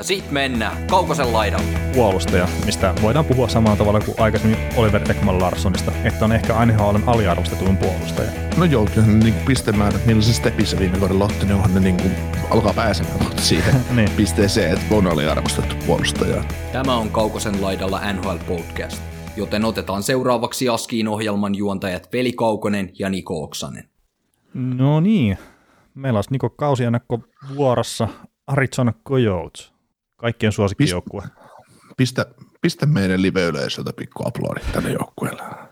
Ja sit mennään Kaukosen laidalle. puolustaja, mistä voidaan puhua samalla tavalla kuin aikaisemmin Oliver Ekman Larssonista, että on ehkä NHLn aliarvostetun puolustaja. No joo, kyllä ne niin pistemäärät, millä se stepissä viime kaudella otti, niin onhan ne niin kuin alkaa pääsemään kohta siihen Niin. pisteeseen, että on aliarvostettu puolustaja. Tämä on Kaukosen laidalla NHL Podcast, joten otetaan seuraavaksi Askiin ohjelman juontajat Veli Kaukonen ja Niko Oksanen. No niin, meillä olisi Niko Kausianakko vuorossa Arizona Coyotes, kaikkien suosikkijoukkue. Pistä, pistä meidän live-yleisöltä pikku aplodit tälle joukkueelle.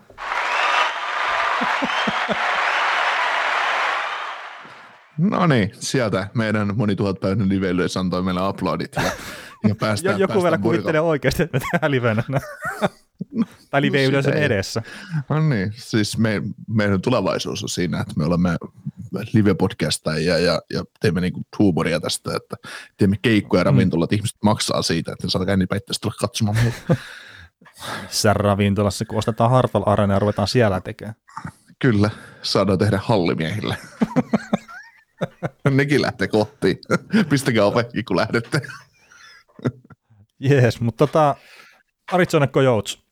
No niin, sieltä meidän monituhatpäinen live-yleisö antoi meille aplodit ja, ja päästään, joku vielä päästään kuvittelee oikeasti, että me tehdään livenä. tai live ei. edessä. No niin, siis me, meidän tulevaisuus on siinä, että me olemme live-podcastajia ja, ja teemme niinku huumoria tästä, että teemme keikkoja ravintolat, ihmiset maksaa siitä, että ne saa käydä itse tulla katsomaan meitä. Missä ravintolassa, kun ostetaan Hartwell Arena ja ruvetaan siellä tekemään. Kyllä, saadaan tehdä hallimiehille. Nekin lähtee kotiin. Pistäkää ovekin, kun lähdette. Jees, mutta tota, Arizona Coyotes.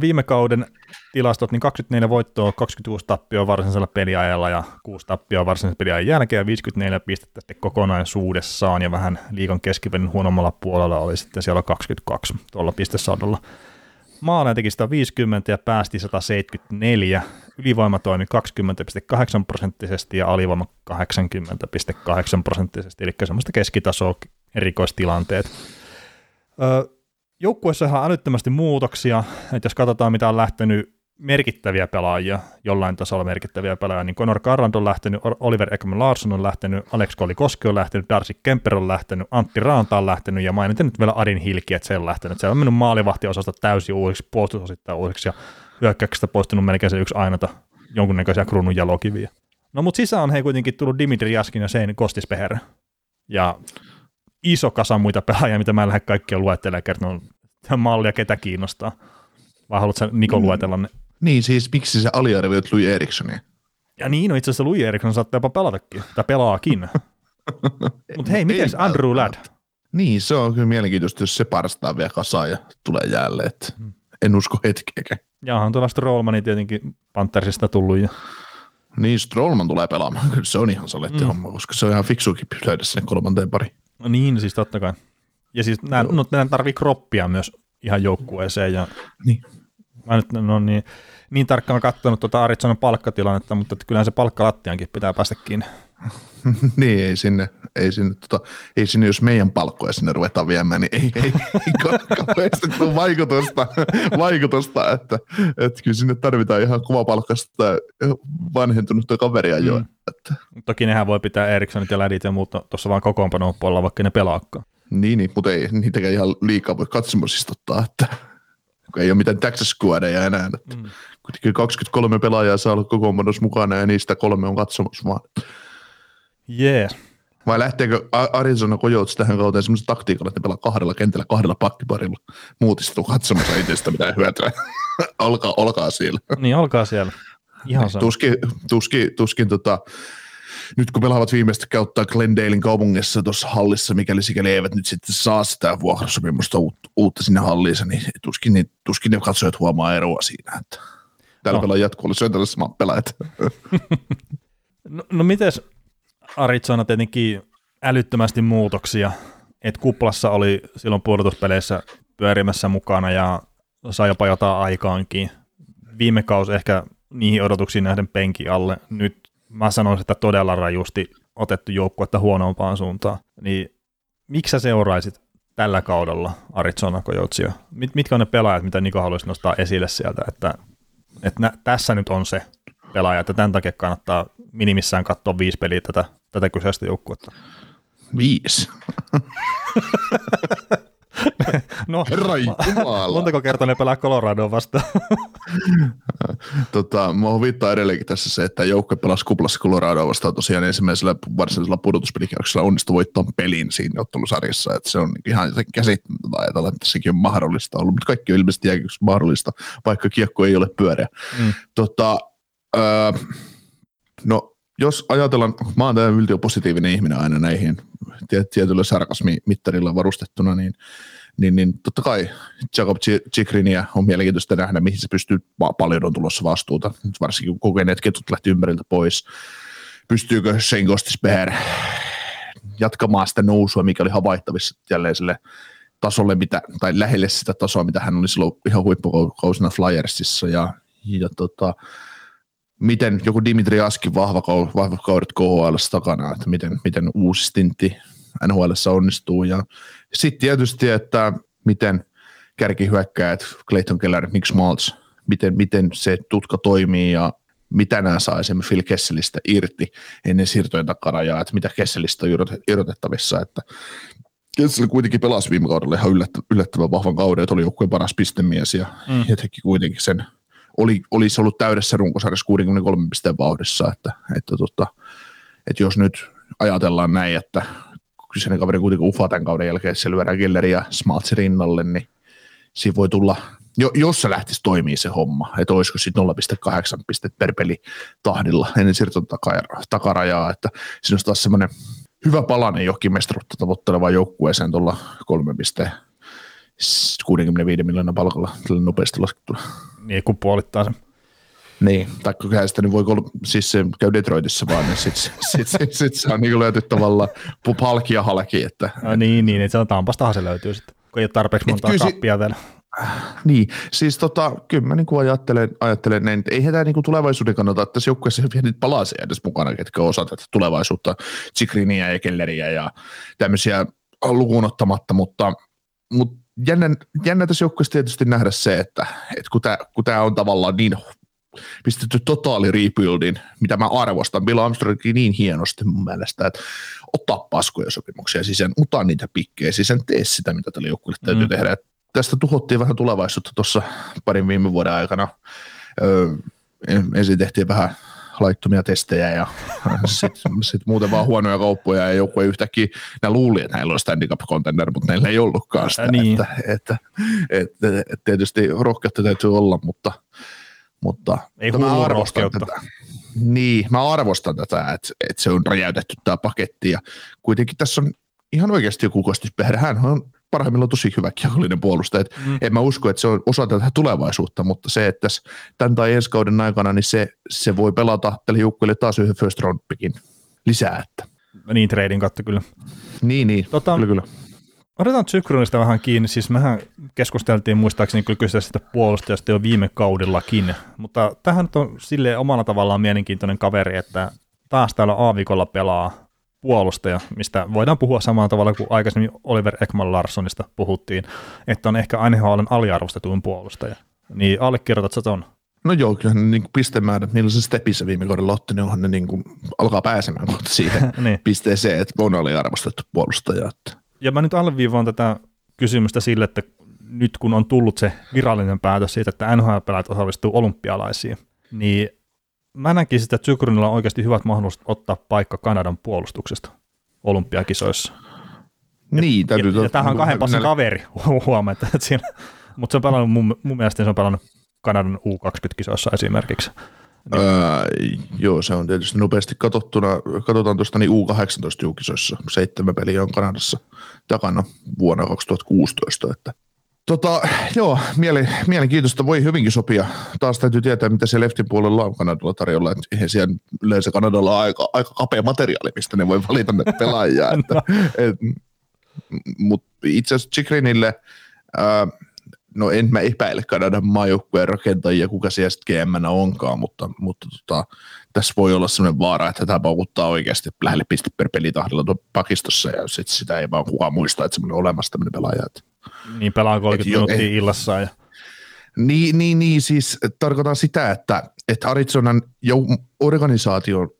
Viime kauden tilastot, niin 24 voittoa, 26 tappioa varsinaisella peliajalla ja 6 tappioa varsinaisen peliajan jälkeen ja 54 pistettä sitten kokonaisuudessaan ja vähän liikan keskivälin huonommalla puolella oli sitten siellä 22 tuolla pistesadolla. Maaleja teki 150 ja päästi 174. Ylivoima toimi 20,8 prosenttisesti ja alivoima 80,8 prosenttisesti, eli semmoista keskitasoa erikoistilanteet. Ö, joukkueessa on ihan älyttömästi muutoksia, että jos katsotaan mitä on lähtenyt merkittäviä pelaajia, jollain tasolla merkittäviä pelaajia, niin Conor Garland on lähtenyt, Oliver Ekman Larsson on lähtenyt, Alex Kolikoski on lähtenyt, Darcy Kemper on lähtenyt, Antti Raanta on lähtenyt ja mainitin nyt vielä Adin Hilki, että se on lähtenyt. Se on mennyt maalivahtiosasta täysin uusiksi, puolustusosittain uusiksi ja hyökkäyksestä poistunut melkein se yksi ainota jonkunnäköisiä kruunun jalokiviä. No mutta sisään on hei kuitenkin tullut Dimitri Jaskin ja Sein Kostispeher. Ja iso kasa muita pelaajia, mitä mä en lähde kaikkia luettelemaan kertomaan mallia, ketä kiinnostaa. Vai haluatko Niko luetella ne? Niin siis, miksi sä aliarvioit Louis Erikssonia? Ja niin, no itse asiassa Louis Eriksson saattaa jopa pelatakin, tai pelaakin. Mutta hei, miten Andrew Ladd? Niin, se on kyllä mielenkiintoista, jos se parstaa vielä kasaan ja tulee jälleen. että En usko hetkeäkään. Ja onhan tuolla Strollmani tietenkin Panthersista tullut. Ja... Niin, Strollman tulee pelaamaan. Kyllä se on ihan saletti mm. homma, koska se on ihan fiksuukin löydä sinne kolmanteen pari. No niin, siis totta kai. Ja siis nämä, no, nämä tarvii kroppia myös ihan joukkueeseen. Ja Niin. mä nyt ole niin, niin tarkkaan katsonut tuota Arizonan palkkatilannetta, mutta kyllähän se palkkalattiankin pitää päästä kiinni. niin, ei sinne, ei sinne, tota, ei sinne, jos meidän palkkoja sinne ruvetaan viemään, niin ei, ei, ei ka- kauheasti tule vaikutusta, vaikutusta että, että kyllä sinne tarvitaan ihan kova palkkasta vanhentunutta kaveria jo. Mm. Että, Toki nehän voi pitää Erikssonit ja Lädit ja muut tuossa vaan kokoonpanoon puolella, vaikka ne pelaakaan. niin, niin, mutta ei niitäkään ihan liikaa voi katsomosistuttaa, että kun ei ole mitään Texas Squadeja enää. Että Mm. Kuitenkin 23 pelaajaa saa olla kokoonpanossa mukana ja niistä kolme on katsomassa vaan. Jees. Vai lähteekö Arizona Coyotes tähän kauteen semmoisen taktiikalla, että ne pelaa kahdella kentällä kahdella pakkiparilla. Muut istuu katsomassa itsestä mitään hyötyä. olkaa, olkaa siellä. Niin, alkaa siellä. Ihan sama. Tuskin, tuskin, tuskin tota, nyt kun pelaavat viimeistä kautta Glendalein kaupungissa tuossa hallissa, mikäli sikäli eivät nyt sitten saa sitä vuokrasopimusta uutta, uutta sinne halliinsa, niin tuskin, niin tuskin ne katsojat huomaa eroa siinä, että täällä No. pelaa jatkuvalla samat pelaajat. No, no mites Arizona tietenkin älyttömästi muutoksia, että kuplassa oli silloin pudotuspeleissä pyörimässä mukana ja sai jopa jotain aikaankin. Viime kausi ehkä niihin odotuksiin nähden penki alle. Nyt mä sanoisin, että todella rajusti otettu joukkuetta huonompaan suuntaan. Niin miksi sä seuraisit tällä kaudella Arizona Coyotesia? Mit, mitkä on ne pelaajat, mitä Niko haluaisi nostaa esille sieltä, että, että nä, tässä nyt on se pelaaja, että tämän takia kannattaa minimissään katsoa viisi peliä tätä, tätä kyseistä joukkuetta. Viisi. no, Herra Jumala. montako kertaa ne pelaa Coloradoa vastaan? tota, mua huvittaa edelleenkin tässä se, että joukkue pelasi kuplassa Coloradoa vastaan tosiaan ensimmäisellä varsinaisella pudotuspelikierroksella onnistui voittamaan pelin siinä ottelusarjassa, että se on ihan käsittämätöntä ajatella, että sekin on mahdollista ollut, mutta kaikki on ilmeisesti mahdollista, vaikka kiekko ei ole pyöreä. Mm. Tota, öö, no jos ajatellaan, mä oon tämä positiivinen ihminen aina näihin tiet- tietyllä sarkasmimittarilla varustettuna, niin, niin, niin totta kai Jacob Chikrinia on mielenkiintoista nähdä, mihin se pystyy, pa- paljon on tulossa vastuuta, varsinkin kun kokeneet ketut lähti ympäriltä pois. Pystyykö Shane Gostisbeher jatkamaan sitä nousua, mikä oli havaittavissa jälleen sille tasolle, mitä, tai lähelle sitä tasoa, mitä hän oli silloin ihan huippukausina Flyersissa, ja, ja tota, miten joku Dimitri Askin vahva, vahva kaudet KHL takana, että miten, miten uusi stintti NHL onnistuu. Ja sitten tietysti, että miten kärkihyökkäät Clayton Keller, Nick Schmaltz, miten, miten se tutka toimii ja mitä nämä saa esimerkiksi Phil Kesselistä irti ennen siirtojen takarajaa, että mitä Kesselistä on irrotettavissa, että Kessel kuitenkin pelasi viime kaudella ihan yllättävän vahvan kauden, että oli joukkueen paras pistemies ja, mm. ja teki kuitenkin sen oli, olisi ollut täydessä runkosarjassa 63 pisteen vauhdissa, että, että, tota, että jos nyt ajatellaan näin, että kyseinen kaveri kuitenkin ufaa tämän kauden jälkeen, että se lyödään Gelleri ja Smaltsi rinnalle, niin siinä voi tulla, jo, jos se lähtisi toimii se homma, että olisiko sitten 0,8 pistet per peli tahdilla ennen siirton takarajaa, että siinä olisi taas semmoinen hyvä palanen johonkin mestaruutta tavoittelevaan joukkueeseen tuolla 3,65 miljoonaa palkalla tällä nopeasti laskettuna. Niin, kun puolittaa sen. Niin, tai kun sitä niin voi siis se käy Detroitissa vaan, niin sitten sit, sit, sit se on niin löyty tavallaan palki ja halki. Että, no, niin, niin, että se on Tampastahan se löytyy sitten, kun ei ole tarpeeksi monta kappia vielä. Niin, siis tota, kyllä mä niin kuin ajattelen, ajattelen näin, että eihän tämä niin kuin tulevaisuuden kannalta, että tässä joukkueessa vielä niitä palasia edes mukana, ketkä osa tätä tulevaisuutta, Chikrinia ja Kelleriä ja tämmöisiä lukuun ottamatta, mutta, mutta jännä, jännä tässä joukkueessa tietysti nähdä se, että, että kun, tämä, kun on tavallaan niin pistetty totaali rebuildin, mitä mä arvostan. Bill Armstrongin niin hienosti mun mielestä, että ottaa paskoja sopimuksia sisään, ota niitä pikkejä sisään, tee sitä, mitä tällä joukkueelle täytyy mm. tehdä. Tästä tuhottiin vähän tulevaisuutta tuossa parin viime vuoden aikana. Öö, ensin tehtiin vähän laittomia testejä ja sitten sit muuten vaan huonoja kauppoja ja joku ei yhtäkkiä, ne luuli, että näillä on Stanley Cup contender, mutta neillä ei ollutkaan sitä. Niin. Että, että, että, että, tietysti rohkeutta täytyy olla, mutta, mutta ei mä arvostan tätä. Niin, mä arvostan tätä, että, että se on räjäytetty tämä paketti ja kuitenkin tässä on ihan oikeasti joku kostispehdä. Hän on parhaimmillaan tosi hyvä kiekollinen puolustaja. Mm. En mä usko, että se on osa tätä tulevaisuutta, mutta se, että tämän tai ensi kauden aikana, niin se, se voi pelata tälle joukkueelle taas yhden first round pickin lisää. Että. Niin, trading katto kyllä. Niin, niin, tota, kyllä, kyllä. Otetaan Zykronista vähän kiinni, siis mehän keskusteltiin muistaakseni kyllä kyseisestä puolustajasta jo viime kaudellakin, mutta tähän on sille omalla tavallaan mielenkiintoinen kaveri, että taas täällä Aavikolla pelaa puolustaja, mistä voidaan puhua samalla tavalla kuin aikaisemmin Oliver Ekman Larssonista puhuttiin, että on ehkä aina aliarvostetuin puolustaja. Niin allekirjoitatko ton? No joo, kyllä ne niin pistemäärät, millä se stepissä viime kaudella otti, niin onhan ne niin kuin, alkaa pääsemään kohta siihen niin. pisteeseen, että on aliarvostettu puolustaja. Että. Ja mä nyt alleviivaan tätä kysymystä sille, että nyt kun on tullut se virallinen päätös siitä, että NHL-pelaajat osallistuu olympialaisiin, niin mä näkisin, että Zykrynillä on oikeasti hyvät mahdollisuudet ottaa paikka Kanadan puolustuksesta olympiakisoissa. Niin, täytyy... Ja, ja, ja tämähän on kahden passin kaveri, huomata. Että siinä, mutta se on pelannut, mun, mun mielestä se on pelannut Kanadan U20-kisoissa esimerkiksi. Niin. Öö, joo, se on tietysti nopeasti katsottuna, katsotaan tuosta niin U18-julkisoissa, seitsemän peliä on Kanadassa takana vuonna 2016, että Tota, joo, miele, mielenkiintoista voi hyvinkin sopia. Taas täytyy tietää, mitä se leftin puolella on Kanadalla tarjolla. Et eihän siellä yleensä Kanadalla on aika, aika kapea materiaali, mistä ne voi valita ne pelaajia. että, no. et, Mutta itse asiassa Chikrinille, ää, no en mä epäile Kanadan maajoukkueen rakentajia, kuka siellä sitten GM onkaan, mutta, mutta tota, tässä voi olla sellainen vaara, että tämä paukuttaa oikeasti lähelle piste per pelitahdilla tuon pakistossa ja sit sitä ei vaan kukaan muista, että semmoinen olemassa tämmöinen pelaaja. Että niin pelaa 30 minuuttia ei. illassa. Ja... Niin, niin, niin, siis tarkoitan sitä, että, että Arizonan jou- organisaation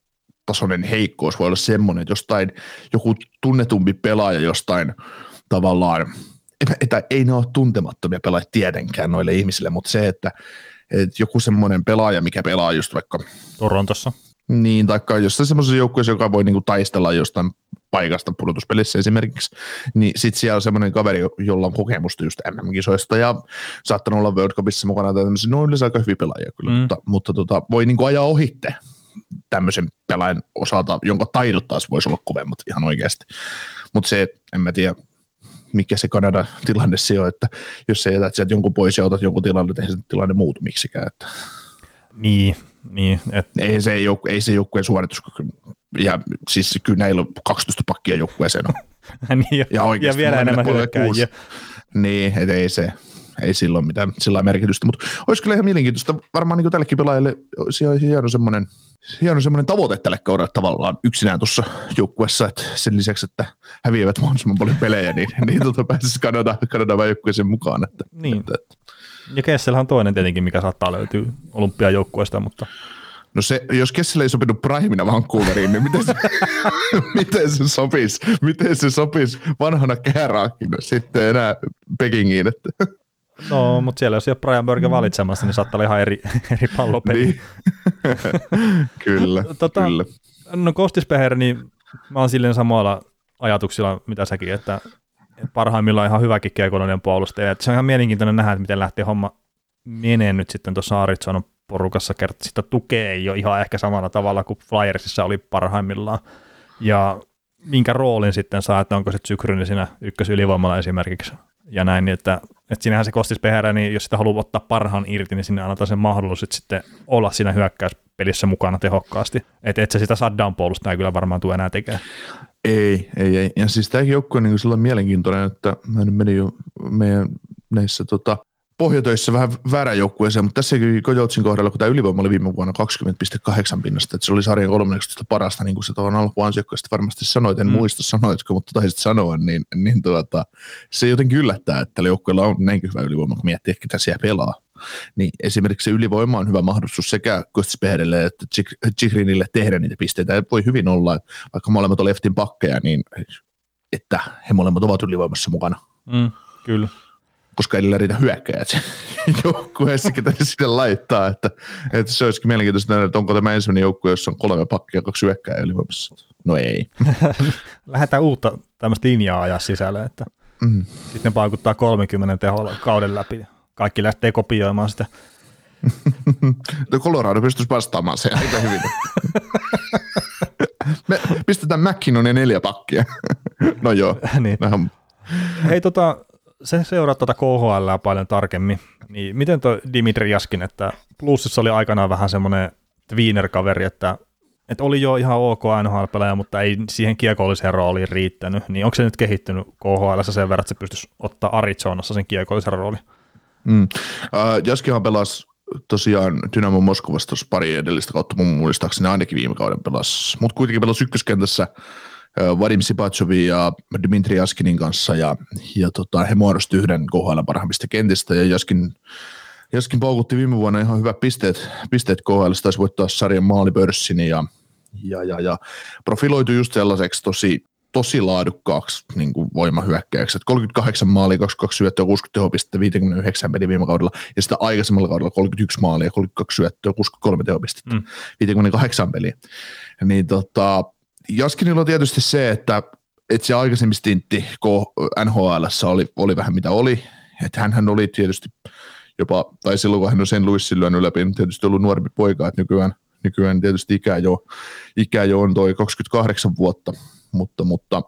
tasoinen heikkous voi olla semmoinen, että jostain joku tunnetumpi pelaaja jostain tavallaan että ei ne ole tuntemattomia pelaajia tietenkään noille ihmisille, mutta se, että, että joku semmoinen pelaaja, mikä pelaa just vaikka Torontossa. niin, taikka jossain semmoisessa joukkueessa, joka voi niinku taistella jostain paikasta pudotuspelissä esimerkiksi, niin sitten siellä on semmoinen kaveri, jolla on kokemusta just MM-kisoista ja saattanut olla World Cupissa mukana tai tämmöisiä, no yleensä aika hyviä pelaajia kyllä, Mm. mutta, mutta tota, voi niinku ajaa ohitte tämmöisen pelaajan osalta, jonka taidot taas voisi olla kovemmat ihan oikeasti. Mutta se, en mä tiedä, mikä se Kanadan tilanne se on, että jos sä jätät sieltä jonkun pois ja otat jonkun tilanne, niin se tilanne muutu miksikään. Että Niin, niin et, ei se, jouk- ei se joukkueen suorituskyky, ja siis kyllä näillä on 12 pakkia joukkueeseen on. niin, ja, Ja, oikeasti ja vielä enemmän hyökkääjiä. kuusi. Niin, et ei se, ei sillä ole mitään sillä merkitystä, mutta olisi kyllä ihan mielenkiintoista. Varmaan niin tällekin pelaajalle se olisi hieno semmoinen, hieno semmoinen tavoite tälle kaudelle tavallaan yksinään tuossa joukkueessa, että sen lisäksi, että häviävät mahdollisimman paljon pelejä, niin, niin tuota pääsisi Kanada, Kanada joukkueeseen mukaan. Että, Niin. että, Ja Kesselhän on toinen tietenkin, mikä saattaa löytyä olympiajoukkueesta, mutta No se, jos Kessel ei sopinut Primina Vancouveriin, niin miten se, miten se sopisi? Miten se sopisi vanhana kääraakina sitten enää Pekingiin? Että, no, mutta siellä jos ei ole Brian Burger valitsemassa, niin saattaa olla ihan eri, eri pallopeli. niin. kyllä, Tota, kyllä. No Kostispeher, niin mä oon silleen samoilla ajatuksilla, mitä säkin, että parhaimmillaan ihan hyväkin kiekollinen puolustaja. Että se on ihan mielenkiintoinen nähdä, että miten lähtee homma menee nyt sitten tuossa Arizonan porukassa. Kertaa sitä tukea ei ole ihan ehkä samalla tavalla kuin Flyersissa oli parhaimmillaan. Ja minkä roolin sitten saa, että onko se Sykryni siinä ykkösylivoimalla esimerkiksi ja näin, niin että, että siinähän se Kostispeherä, niin jos sitä haluaa ottaa parhaan irti, niin sinne annetaan sen mahdollisuus sitten olla siinä hyökkäyspelissä mukana tehokkaasti. Että et se sitä shutdown puolusta ei kyllä varmaan tule enää tekemään. Ei, ei, ei. Ja siis tämäkin joukkue on niin sellainen mielenkiintoinen, että mä nyt menin jo meidän näissä tota, pohjatöissä vähän väärään joukkueeseen, mutta tässäkin Kojoutsin kohdalla, kun tämä ylivoima oli viime vuonna 20,8 pinnasta, että se oli sarjan 13 parasta, niin kuin se tuohon alkuansiokkaasti varmasti sanoit, en Mm. muista sanoitko, mutta taisit sanoa, niin, niin tuota, se jotenkin yllättää, että tällä joukkueella on näinkin hyvä ylivoima, kun miettii, että ketä siellä pelaa. Niin esimerkiksi se ylivoima on hyvä mahdollisuus sekä Kostispehdelle että Chikrinille tehdä niitä pisteitä. Ja voi hyvin olla, että vaikka molemmat on leftin pakkeja, niin että he molemmat ovat ylivoimassa mukana Mm, kyllä. Koska ei riitä hyökkäjät joukkueessa, ketä ne sinne laittaa. Että, että se olisikin mielenkiintoista, nähdä, että onko tämä ensimmäinen joukkue, jossa on kolme pakkia ja kaksi hyökkäjää ylivoimassa. No ei. Lähdetään uutta tämmöistä linjaa ajaa sisälle, että Mm. sitten vaikuttaa 30 teholla kauden läpi. Kaikki lähtee kopioimaan sitä. Tuo Colorado pystyisi vastaamaan se aika hyvin. Me pistetään McKinnon ja neljä pakkia. no joo. niin. Vähän, Hei, tota, se seuraa tuota KHL paljon tarkemmin. Niin miten tuo Dimitri Jaskin, että plussissa oli aikanaan vähän semmoinen tweener-kaveri, että, että oli jo ihan ok NHL-pelaaja, mutta ei siihen kiekolliseen rooliin riittänyt. Niin onko se nyt kehittynyt KHL sen verran, että se pystyisi ottaa Arizonassa sen kiekollisen roolin? Mm. Uh, Jaskihan pelasi tosiaan Dynamo Moskovassa pari edellistä kautta mun muistaakseni ainakin viime kauden pelasi, mutta kuitenkin pelasi ykköskentässä Vadim Sipachovin ja Dmitri Jaskinin kanssa ja, ja tota, he muodosti yhden KHL parhaimmista kentistä ja Jaskin, Jaskin paukutti viime vuonna ihan hyvät pisteet, pisteet KHL, taisi voittaa sarjan maalipörssin ja, ja, ja, ja profiloitu just sellaiseksi tosi tosi laadukkaaksi niin kuin voimahyökkäyksi. 38 maalia, 22 syöttöä, 60 tehopistettä, 59 peli viime kaudella, ja sitä aikaisemmalla kaudella 31 maalia, 32 syöttöä, 63 tehopistettä, mm. 58 peliä. Niin tota, Jaskinilla on tietysti se, että, että se aikaisemmin stintti NHL oli, oli vähän mitä oli, että hän oli tietysti jopa, tai silloin kun hän on sen Louisin lyönyt läpi, niin tietysti ollut nuorempi poika, että nykyään, nykyään tietysti ikä jo, ikä jo on toi 28 vuotta, mutta, mutta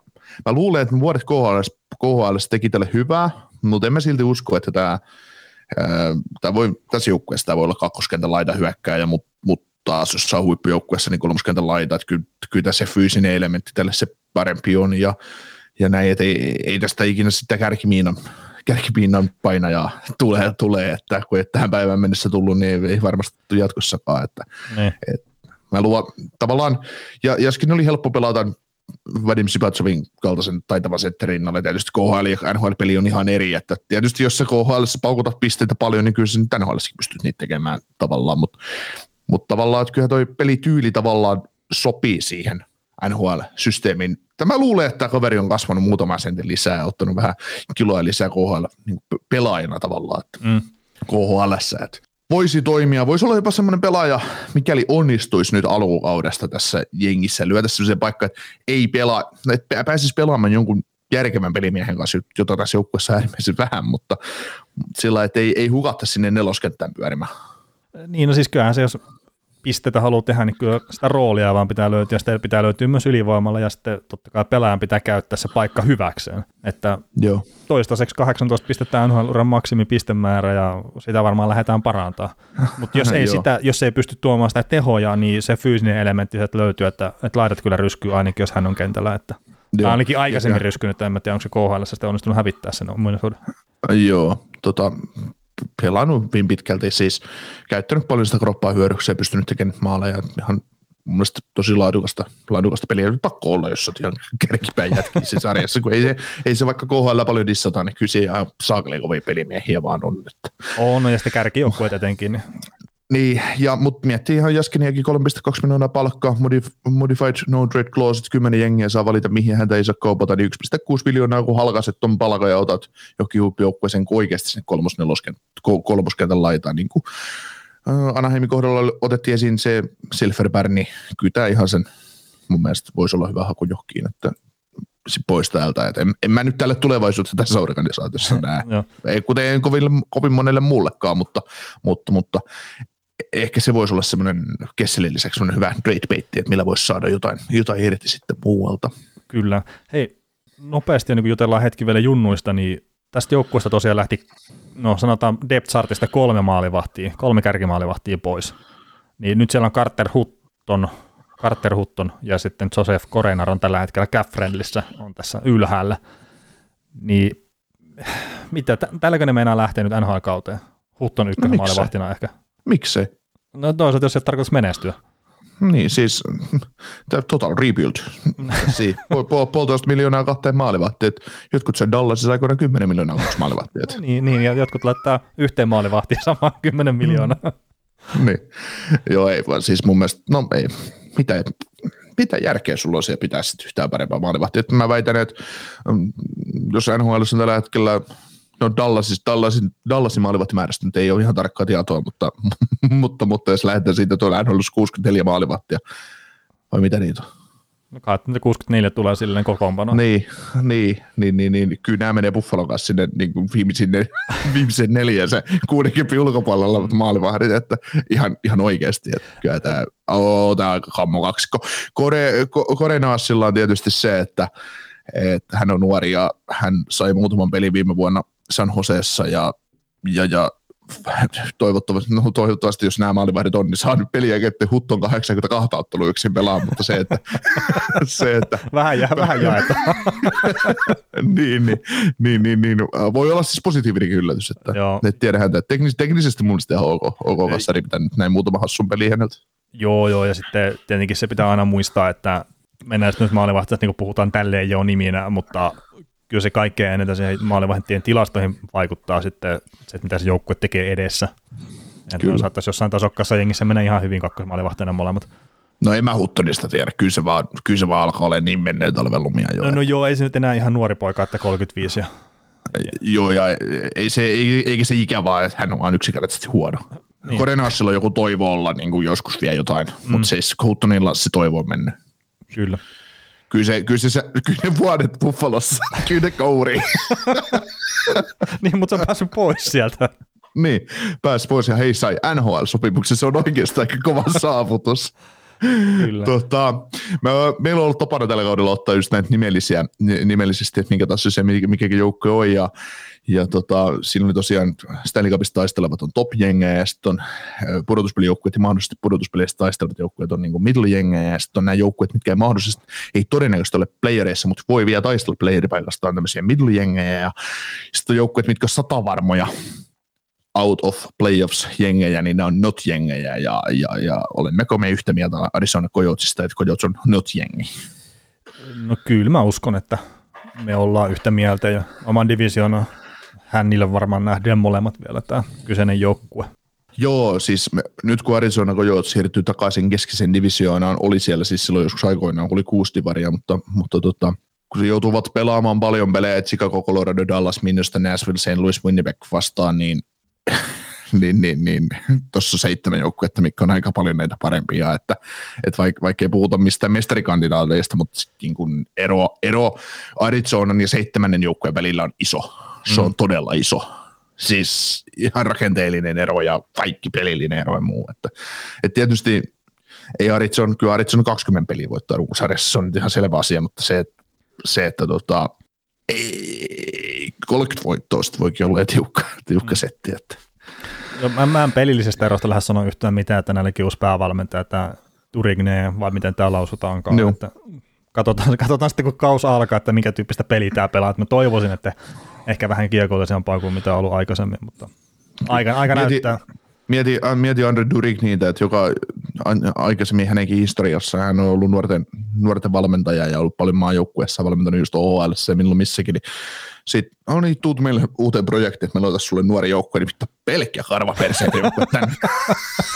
mä luulen, että vuodet KHL, KHL teki tälle hyvää, mutta en mä silti usko, että tämä, tämä voi, tässä joukkueessa tämä voi olla kakkoskentän laita hyökkääjä, mutta taas jos saa huippujoukkueessa niin kolmoskentän laita, että kyllä, kyllä tässä se fyysinen elementti tälle se parempi on ja, ja näin, että ei, ei tästä ikinä sitä kärkimiinan, kärkimiinan painajaa tulee, tulee, että kun ei tähän päivään mennessä tullut, niin ei, ei varmasti jatkossakaan, että Niin. mä luon tavallaan, ja Jaskin oli helppo pelata Vadim Sipatsovin kaltaisen taitavan setterin rinnalle. Tietysti KHL ja NHL-peli on ihan eri, että tietysti jos sä KHL paukutat pisteitä paljon, niin kyllä sä nyt NHL pystyt niitä tekemään tavallaan, mutta, mutta tavallaan, että kyllä toi pelityyli tavallaan sopii siihen NHL-systeemin. Tämä luulee, että kaveri on kasvanut muutama sentin lisää ja ottanut vähän kiloa lisää KHL niin pelaajana tavallaan. Että mm. KHL, että voisi toimia, voisi olla jopa semmoinen pelaaja, mikäli onnistuisi nyt alkukaudesta tässä jengissä, lyötä sellaisen paikka, että ei pelaa, että pääsisi pelaamaan jonkun järkevän pelimiehen kanssa, jota tässä joukkueessa äärimmäisen vähän, mutta sillä että ei, ei hukatta sinne neloskenttään pyörimään. Niin, no siis kyllähän se, jos pistetä haluaa tehdä, niin kyllä sitä roolia vaan pitää löytyä, ja sitä pitää löytyä myös ylivoimalla, ja sitten totta kai pelaajan pitää käyttää se paikka hyväkseen. Että Joo. toistaiseksi 18 pistetään NHL-uran maksimipistemäärä, ja sitä varmaan lähdetään parantaa. Mutta jos, ei sitä, jos ei pysty tuomaan sitä tehoja, niin se fyysinen elementti että löytyy, että, että laidat kyllä ryskyy ainakin, jos hän on kentällä. Että Joo. ainakin aikaisemmin ja, ryskynyt, en tiedä, onko se KHL sitten onnistunut hävittää sen ominaisuuden. Joo, tota, pelannut hyvin pitkälti, siis käyttänyt paljon sitä kroppaa hyödyksi ja pystynyt tekemään maaleja. Ihan mun mielestä tosi laadukasta, laadukasta peliä. Nyt pakko olla, jos olet ihan kärkipäin jätkin sarjassa, kun ei se, ei se vaikka KHL paljon dissata, niin kyllä se ihan saakeli kovia pelimiehiä vaan on. Että. On, ja sitten kärkijoukkueet etenkin. Niin, ja, mutta miettii ihan Jaskiniakin 3,2 miljoonaa palkkaa, modif- modified no trade clause, 10 jengiä saa valita, mihin häntä ei saa kaupata, niin 1,6 miljoonaa, kun halkaset ton palkan ja otat jokin kun oikeasti sen kolmoskentän laitaan, niin kuin Anaheimin kohdalla otettiin esiin se Silverberg, niin kyllä tämä ihan sen mun mielestä voisi olla hyvä haku johonkin, että pois täältä. Et en, en, mä nyt tälle tulevaisuudessa tässä organisaatiossa näe. Ei, kuten kovin, kovin monelle muullekaan, mutta, mutta, mutta ehkä se voisi olla semmoinen Kesselin lisäksi semmoinen hyvä trade baitti, että millä voisi saada jotain, jotain irti sitten muualta. Kyllä. Hei, nopeasti niin kun jutellaan hetki vielä junnuista, niin tästä joukkueesta tosiaan lähti, no sanotaan depth chartista kolme maalivahtia, kolme kärkimaalivahtia pois. Niin nyt siellä on Carter Hutton, Carter Hutton ja sitten Joseph Korenar on tällä hetkellä Cap on tässä ylhäällä. Niin mitä, tälläkö ne meinaa lähteä nyt NHL-kauteen? Hutton ykkönen no, maalivahtina ehkä. Miksei? No toisaalta, jos se tarkoitus menestyä. Niin, siis total rebuild. puol, puolitoista miljoonaa kahteen maalivahtiin. Jotkut sen Dallasissa aikoina 10 miljoonaa kaksi maalivahtia. No niin, niin, ja jotkut laittaa yhteen maalivahtiin samaan 10 miljoonaa. Mm. niin. Joo, ei vaan siis mun mielestä, no ei, mitä, mitä järkeä sulla on siellä pitää sitten yhtään parempaa maalivahtia. Mä väitän, että mm, jos NHL on tällä hetkellä no Dallasis, Dallasin, Dallasin maalivahtimäärästä nyt ei ole ihan tarkkaa tietoa, mutta, mutta, mutta jos lähdetään siitä, että on NHL 64 maalivahtia, vai mitä niitä on? No 64 tulee silleen kokoonpano. Niin, niin, niin, niin, niin, kyllä nämä menee Buffalon kanssa sinne niin kuin viimeisen, viimeisen neljän se kuudenkymppi ulkopuolella maalivahdit, että ihan, ihan oikeasti, että kyllä tämä, oh, tämä on kammo kaksikko. Kore, Kore Naasilla on tietysti se, että, että hän on nuori ja hän sai muutaman pelin viime vuonna San Joseessa ja, ja, ja toivottavasti, no toivottavasti, jos nämä maalivahdit on, niin saa nyt peliä, että Hutton 82 ottelu yksin pelaa, mutta se, että... se, että vähän, jää, vähän jaetaan. niin, niin, niin, niin, niin, voi olla siis positiivinen yllätys, että, Joo. että tiedähän, että teknis, teknisesti mun ihan ok, ok kassari pitää nyt näin muutama hassun peli häneltä. Joo, joo, ja sitten tietenkin se pitää aina muistaa, että mennään nyt maalivahtia, niin puhutaan tälleen jo niminä, mutta kyllä se kaikkein eniten siihen maalivahtien tilastoihin vaikuttaa sitten se, mitä se joukkue tekee edessä. Että saattaisi jossain tasokkaassa jengissä mennä ihan hyvin kakkosmaalivahtina molemmat. No en mä Huttonista tiedä, kyllä se vaan, kyllä se vaan alkaa olla niin menneen talven lumia jo. No, no joo, ei se nyt enää ihan nuori poika, että 35 ja... Joo, ja ei se, ei, eikä se ikä vaan, että hän on vain yksinkertaisesti huono. Niin. Korenassilla on joku toivo olla niin kuin joskus vielä jotain, mm. mutta siis Huttonilla se toivo on mennyt. Kyllä kyllä, se, kyllä, se, kyllä ne vuodet Buffalossa, kyllä ne kouri. niin, mutta se on päässyt pois sieltä. niin, pääsi pois ja hei sai NHL-sopimuksen, se on oikeastaan aika kova saavutus. Kyllä. Tota, me, meillä on ollut tapana tällä kaudella ottaa just näitä nimellisiä, nimellisesti, että minkä tasoisia se mikäkin joukko on, ja ja tota, siinä oli tosiaan Stanley Cupista taistelevat on top-jengejä ja sitten on pudotuspelijoukkueet ja mahdollisesti pudotuspeleistä taistelevat joukkueet on niin middle-jengejä ja sitten on nämä joukkueet, mitkä ei mahdollisesti, ei todennäköisesti ole playereissa, mutta voi vielä taistella playeripaikasta on tämmöisiä middle-jengejä ja sitten on joukkueet, mitkä on satavarmoja out of playoffs-jengejä, niin ne on not-jengejä ja, ja, ja olemmeko me yhtä mieltä Arizona Coyotesista, että Coyotes on not-jengi? No kyllä mä uskon, että me ollaan yhtä mieltä ja oman divisionan hän niille varmaan nähdään molemmat vielä tämä kyseinen joukkue. Joo, siis me, nyt kun Arizona Coyotes siirtyy takaisin keskisen divisioonaan, oli siellä siis silloin joskus aikoinaan, oli kuusi divaria, mutta, mutta tota, kun se joutuvat pelaamaan paljon pelejä Chicago, Colorado, Dallas, Minnesota, Nashville, St. Louis, Winnipeg vastaan, niin niin, niin, niin tuossa seitsemän joukkuetta, mikä on aika paljon näitä parempia, että, että vaikka, vaikka ei puhuta mistään mestarikandidaateista, mutta niin kun ero, ero Arizonan ja seitsemännen joukkueen välillä on iso. Se on mm. todella iso. Siis ihan rakenteellinen ero ja kaikki pelillinen ero ja muu. Että, että tietysti ei Arizona, kyllä Arizona 20 peliä voittaa runkosarjassa, se on ihan selvä asia, mutta se, se että tota, ei, 30 voittoa voikin olla tiukka, tiukka setti. Että. Joo, mä, mä en pelillisestä erosta lähde sanoa yhtään mitään, että näilläkin uusi päävalmentaja, että Turigne, vai miten tämä lausutaankaan. Joo. Että katsotaan, katsotaan sitten, kun kaus alkaa, että minkä tyyppistä peliä tämä pelaa. Että mä toivoisin, että ehkä vähän kiekollisempaa kuin mitä on ollut aikaisemmin, mutta aika, aika mieti, näyttää. Mieti, äh, mieti Andre Durik niitä, että joka aikaisemmin hänenkin historiassa, hän on ollut nuorten, nuorten valmentaja ja ollut paljon maajoukkueessa valmentanut just OHL ja milloin missäkin, niin sitten, no niin, tuut meille uuteen projektiin, että me luotais sulle nuori joukkue, niin vittu pelkkiä karvaperseitä joukkue tänne.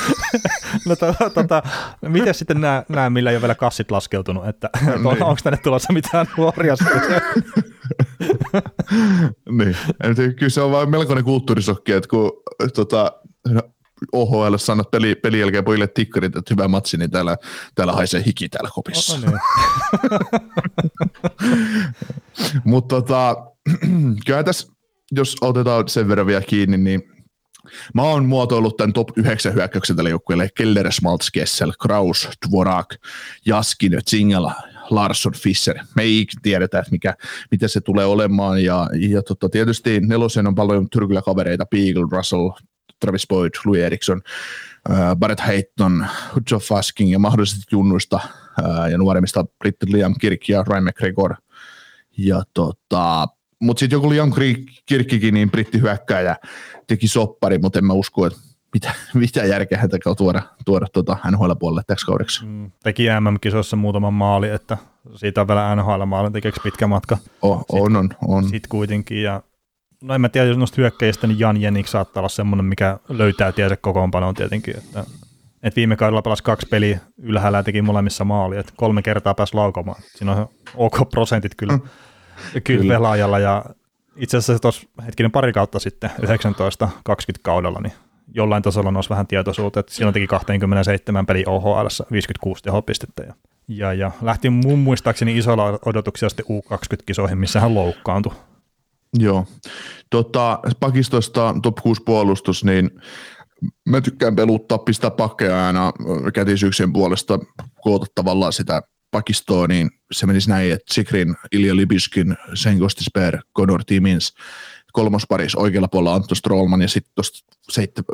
no tota, tota, miten sitten nämä, nämä, millä ei ole vielä kassit laskeutunut, että no, niin. onko tänne tulossa mitään nuoria niin, kyllä se on vain melkoinen kulttuurisokki, että kun tota, OHL sanot peli, pelin jälkeen pojille tikkarit, että hyvä matsi, niin täällä, täällä haisee hiki täällä kopissa. Niin. Mutta tota, kyllä tässä, jos otetaan sen verran vielä kiinni, niin mä oon muotoillut tämän top 9 hyökkäyksen tälle joukkueelle. Keller, Smaltz, Kessel, Kraus, Dvorak, Jaskin, Zingela, Larsson, Fischer. Me ei tiedetä, että mikä, mitä se tulee olemaan. Ja, ja tota, tietysti nelosen on paljon tyrkyllä kavereita, Beagle, Russell, Travis Boyd, Louis Eriksson, äh, Barrett Hayton, Joe Fasking ja mahdollisesti junnuista äh, ja nuoremmista Britt Liam Kirk ja Ryan McGregor. Ja tota, mutta sitten joku Liam Kirkkikin, niin brittihyökkääjä teki soppari, mutta en mä usko, että mitä, mitä järkeä häntä tuoda, tuoda tuota NHL-puolelle täksi kaudeksi. Mm, teki MM-kisoissa muutaman maali, että siitä on vielä NHL-maalin tekeeksi pitkä matka. Oh, on, on, on. Sitten kuitenkin, ja no en mä tiedä, jos noista hyökkäjistä, niin Jan Jenik saattaa olla semmoinen, mikä löytää tiensä kokoonpanoon tietenkin, että et viime kaudella pelasi kaksi peliä ylhäällä ja teki molemmissa maali, että kolme kertaa pääsi laukomaan. Siinä on ok prosentit kyllä, mm. kyllä, kyllä. pelaajalla ja itse asiassa tuossa hetkinen pari kautta sitten 19-20 kaudella, niin jollain tasolla nousi vähän tietoisuutta, että silloin teki 27 peli OHL 56 tehopistettä ja, ja, ja lähti mun muistaakseni isolla odotuksia sitten U20-kisoihin, missä hän loukkaantui. Joo. Tota, pakistosta top 6 puolustus, niin mä tykkään peluttaa, pistää pakkeja aina kätisyyksien puolesta, koota tavallaan sitä pakistoa, niin se menisi näin, että Sikrin, Ilja Libiskin, Sengostisper, Kodor Timins, kolmosparis oikealla puolella Antto Strollman ja sitten tuosta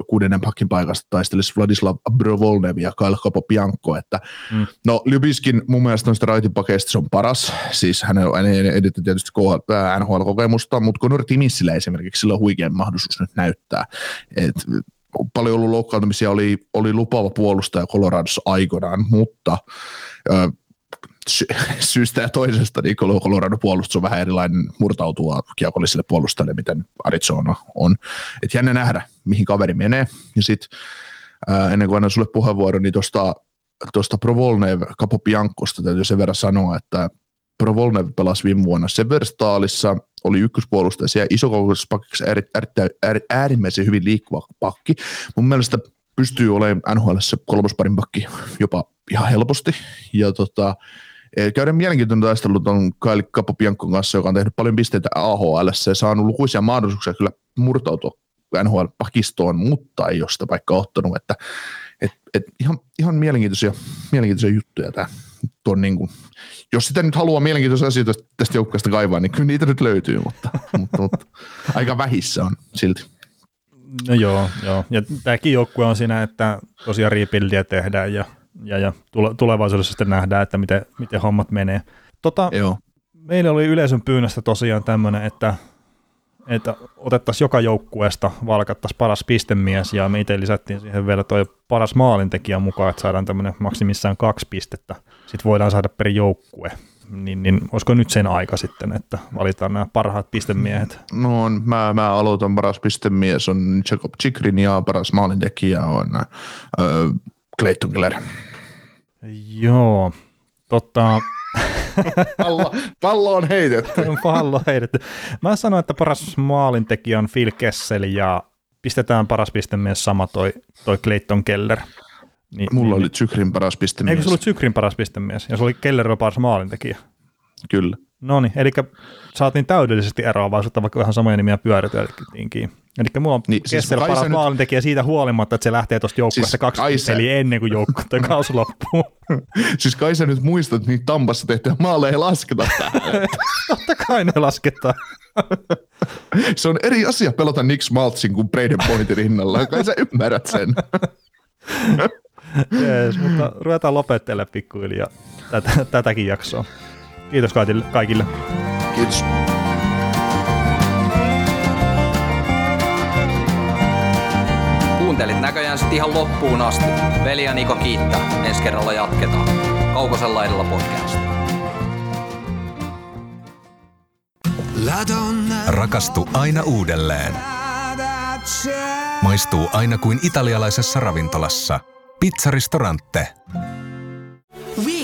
kuudennen pakkin paikasta taistelisi Vladislav Brovolnev ja Kyle Capobianco, että mm. no Lybiskin mun mielestä noista pakeista se on paras, siis hän on edetty tietysti NHL-kokemusta, mutta Conor Timissillä esimerkiksi sillä on huikea mahdollisuus nyt näyttää, että paljon ollut loukkaantumisia, oli, oli lupaava puolustaja Coloradossa aikoinaan, mutta ö, sy- syystä ja toisesta niin Colorado puolustus on vähän erilainen murtautua kiekollisille puolustajille, miten Arizona on. Et jännä nähdä, mihin kaveri menee. Ja sitten ennen kuin annan sulle puheenvuoron, niin tuosta tuosta Provolnev Capobiancosta täytyy sen verran sanoa, että Provolnev pelasi viime vuonna Severstaalissa, oli ykköspuolustaja siellä isokokoisessa pakissa äärimmäisen hyvin liikkuva pakki. Mun mielestä pystyy olemaan NHL kolmosparin pakki jopa ihan helposti. Ja tota, käydään mielenkiintoinen taistelu tuon Kyle Capobiancon kanssa, joka on tehnyt paljon pisteitä AHL ja saanut lukuisia mahdollisuuksia kyllä murtautua NHL-pakistoon, mutta ei ole sitä vaikka ottanut, että et, et ihan, ihan mielenkiintoisia, mielenkiintoisia juttuja tämä. Tuon niin kuin, jos sitä nyt haluaa mielenkiintoisia asioita tästä joukkueesta kaivaa, niin kyllä niitä nyt löytyy, mutta, mutta, mutta aika vähissä on silti. No joo, joo. ja tämäkin joukkue on siinä, että tosiaan rebuildia tehdään ja, ja, ja tulevaisuudessa sitten nähdään, että miten, miten hommat menee. Tota, joo. Meillä oli yleisön pyynnöstä tosiaan tämmöinen, että, että otettaisiin joka joukkueesta, valkattaisiin paras pistemies ja me itse lisättiin siihen vielä toi paras maalintekijä mukaan, että saadaan tämmöinen maksimissaan kaksi pistettä. Sitten voidaan saada per joukkue niin, niin olisiko nyt sen aika sitten, että valitaan nämä parhaat pistemiehet? No on, mä, mä aloitan paras pistemies on Jacob Chikrin ja paras maalintekijä on äh, Clayton Keller. Joo, totta, Pallo, pallo on heitetty. pallo heitetty. Mä sanoin, että paras maalintekijä on Phil Kessel ja pistetään paras pistemies sama toi, toi Clayton Keller. Niin, Mulla niin, oli Chikrin paras pistemies. Eikö se ollut Sykrin paras pistemies ja se oli Keller paras maalintekijä? Kyllä. No niin, eli saatiin täydellisesti eroavaisuutta, vaikka vähän samoja nimiä pyöriteltiinkin. Eli mulla on Niin, siis paras nyt- maalintekijä siitä huolimatta, että se lähtee tuosta joukkueesta Siis kaksi kai sä- peliä ennen kuin joukkue tai kausi loppuu. Siis kai sä nyt muistat, että niitä Tampassa tehtyjä maaleja ei lasketa tähän. Totta kai ne lasketaan. Se on eri asia pelata Nick Schmaltzin kuin Braden Pointin rinnalla. Kai sä ymmärrät sen. Jees, mutta ruvetaan lopettelemaan pikkuhiljaa tätä, tätäkin jaksoa. Kiitos kaikille. kaikille. Kiitos. Kuuntelit näköjään sit ihan loppuun asti. Veli ja Niko kiittää. Ensi kerralla jatketaan. Kaukosella edellä podcast. Rakastu aina uudelleen. Maistuu aina kuin italialaisessa ravintolassa. Pizzaristorante.